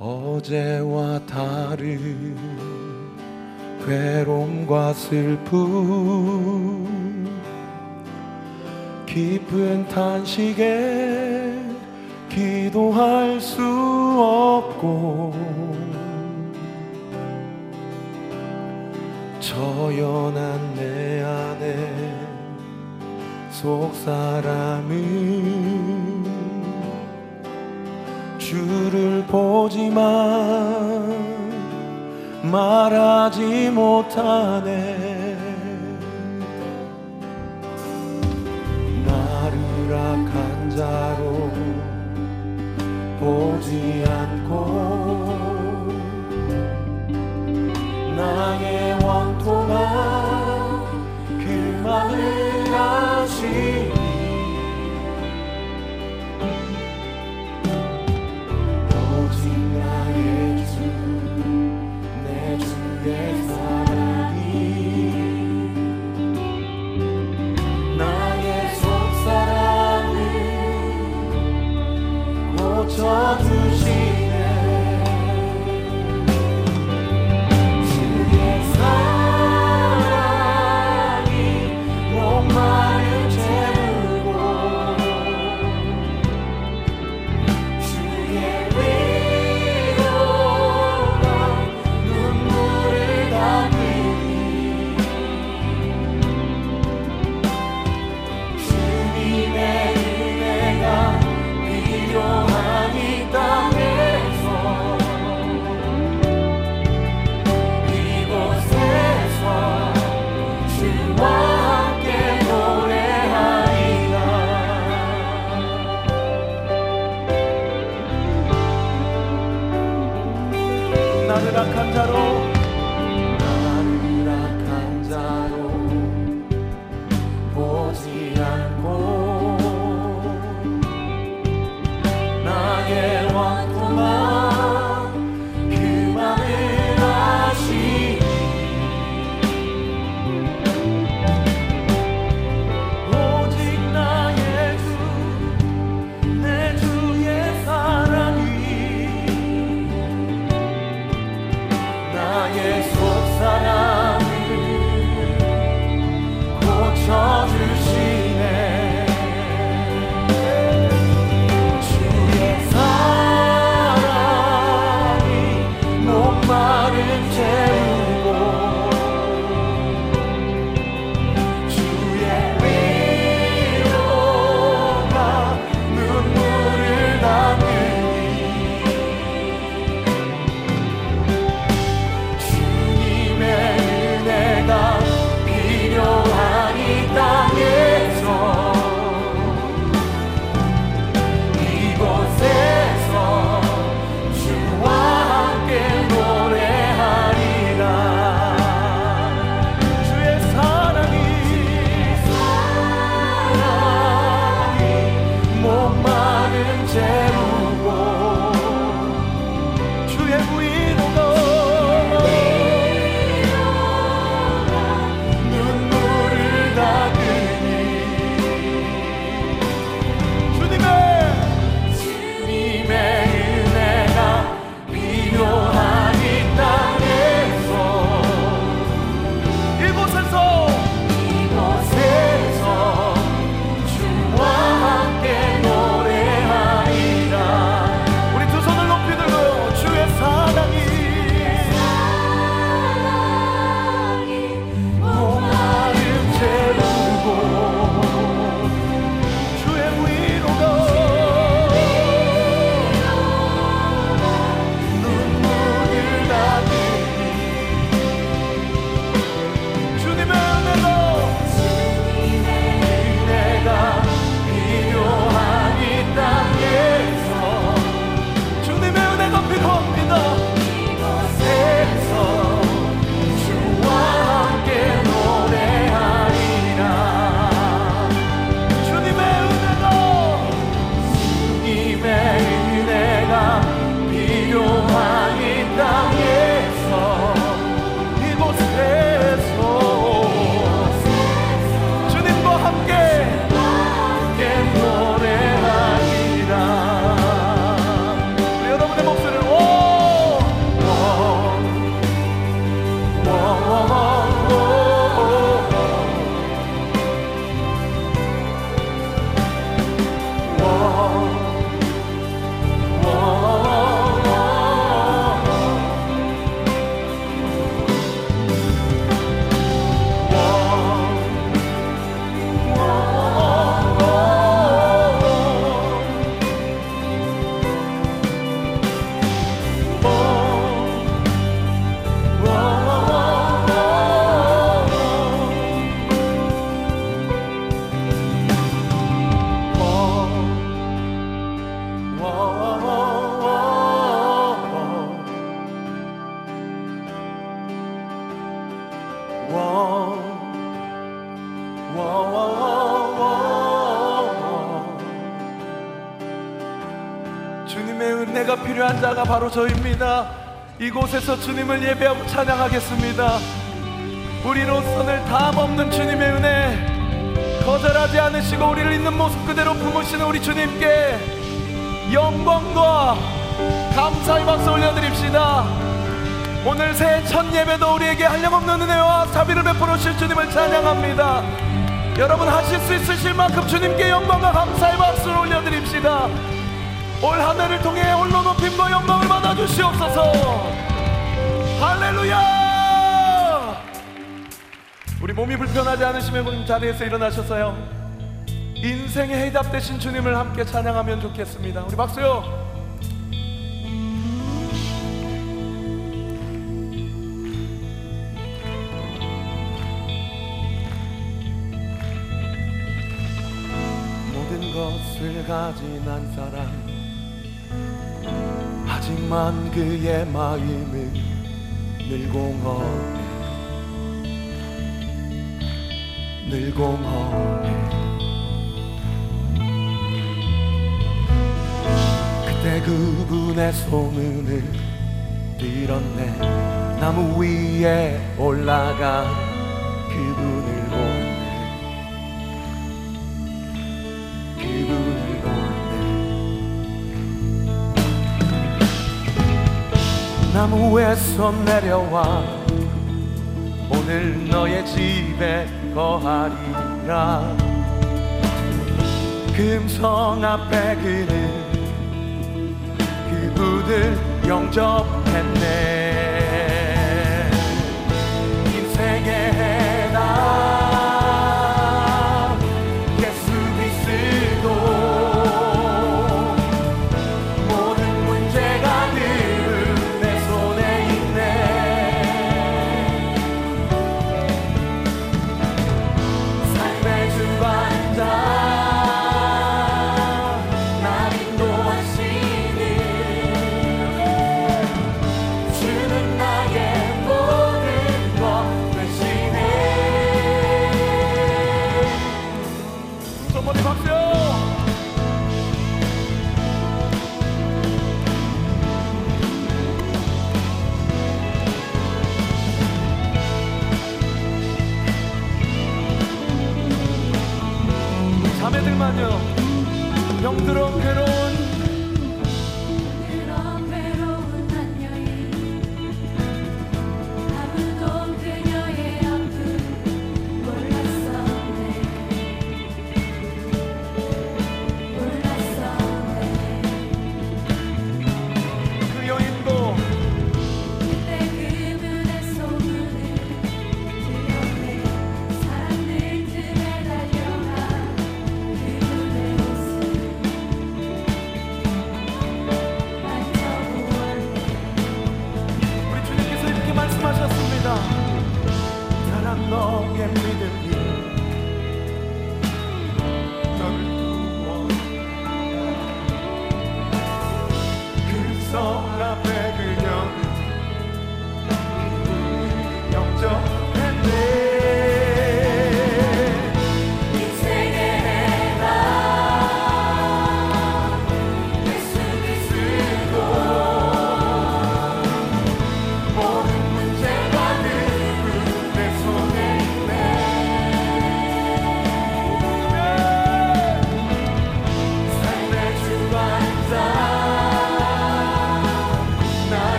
어제와 다른 괴로움과 슬픔. 깊은 탄식에 기도할 수 없고 저연한 내 안에 속사람을 주를 보지만 말하지 못하네. 나를 악한 자로 보지 않고 나의 필요한 자가 바로 저입니다. 이곳에서 주님을 예배하고 찬양하겠습니다. 우리로서는 담 없는 주님의 은혜, 거절하지 않으시고 우리를 있는 모습 그대로 품으시는 우리 주님께 영광과 감사의 박수 올려드립시다. 오늘 새첫 예배도 우리에게 한량없는 은혜와 자비를 베풀어 주실 주님을 찬양합니다. 여러분 하실 수 있으실 만큼 주님께 영광과 감사의 박수를 올려드립시다. 올 한 해를 통해 홀로 몸이 불편하지 않으시면 그 자리에서 일어나셔서요. 인생의 해답 되신 주님을 함께 찬양하면 좋겠습니다. 우리 박수요. 모든 것을 가진 한 사람 하지만 그의 마음은 늘 공허 늘 공허해 그때 그분의 소문을 들었네. 나무 위에 올라가 그분을 보네. 그분을 보네. 나무에서 내려와 오늘 너의 집에 거하리라. 금성 앞에 그는 그분을 영접했네 자매들만요. 병들어 괴로운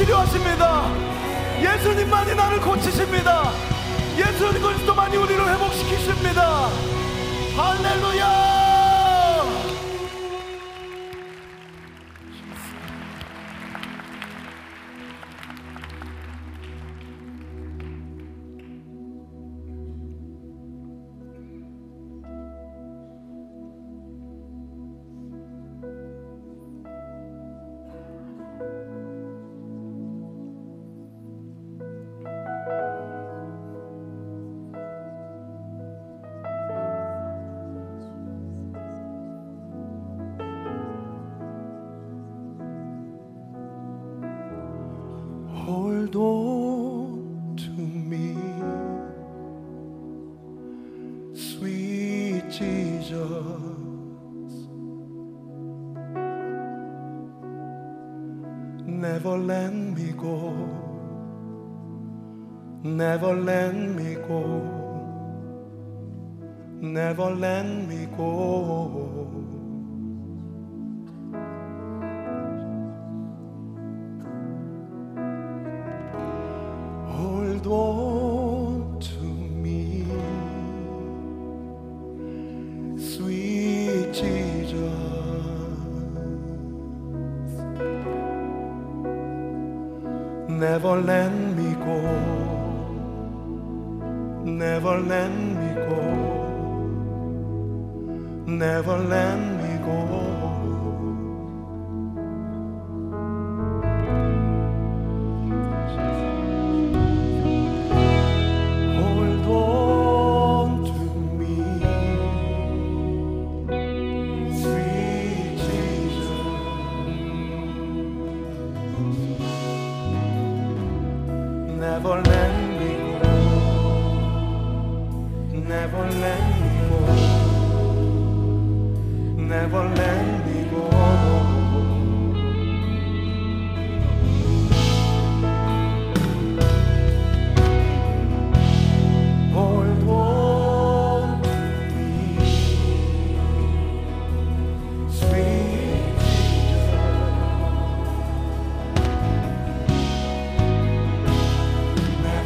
치료하십니다. 예수님만이 나를 고치십니다. 예수님 그리스도만이 우리를 회복시키십니다. 할렐루야! hold on to me, sweet Jesus. Never let me go, never let me go, never let me go.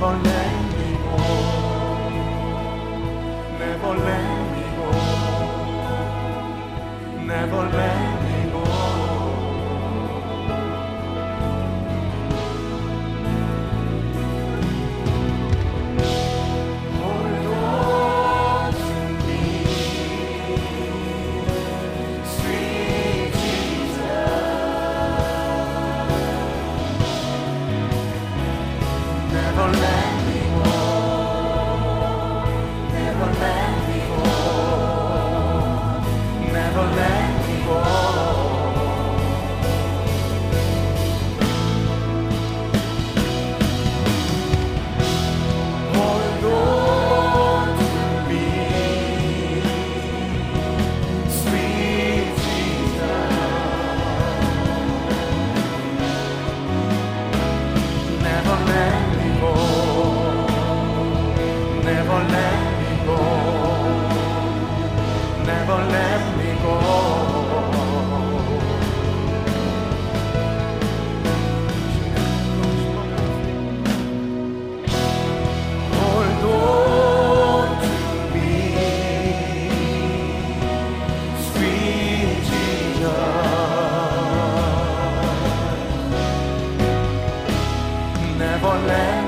for letting me go. for land.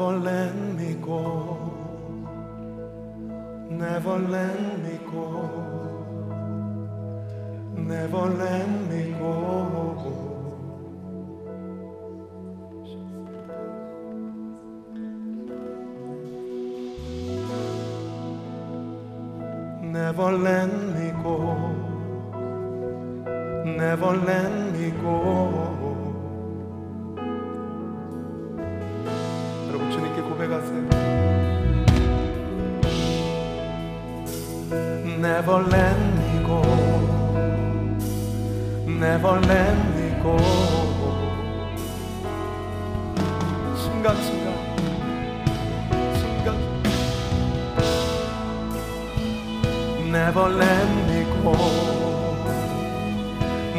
Never let me go. Never let me go. Never let me go. Never let me go. Never let 고, 네벌랜드고 순간순간 순간. 네벌랜드고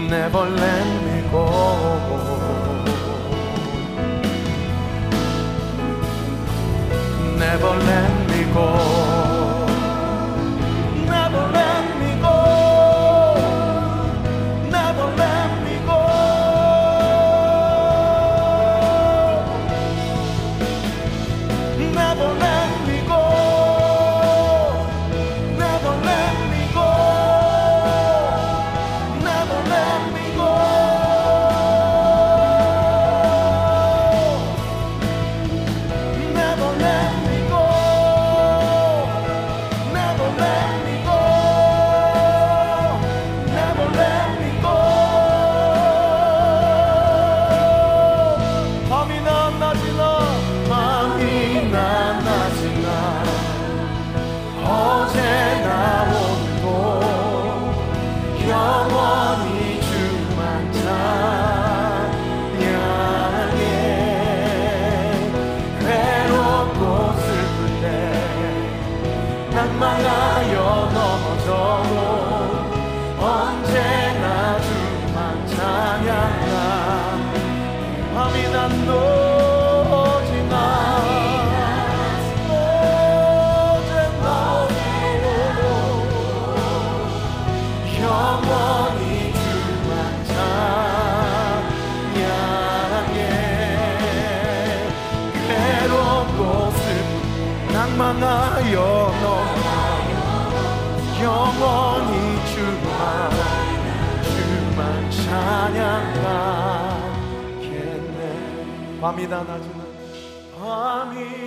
네벌랜드고 never let me go. 원망하여 넘어져도 언제나 주만 찬양하 마음이 난도 밤이 다 낮은 밤이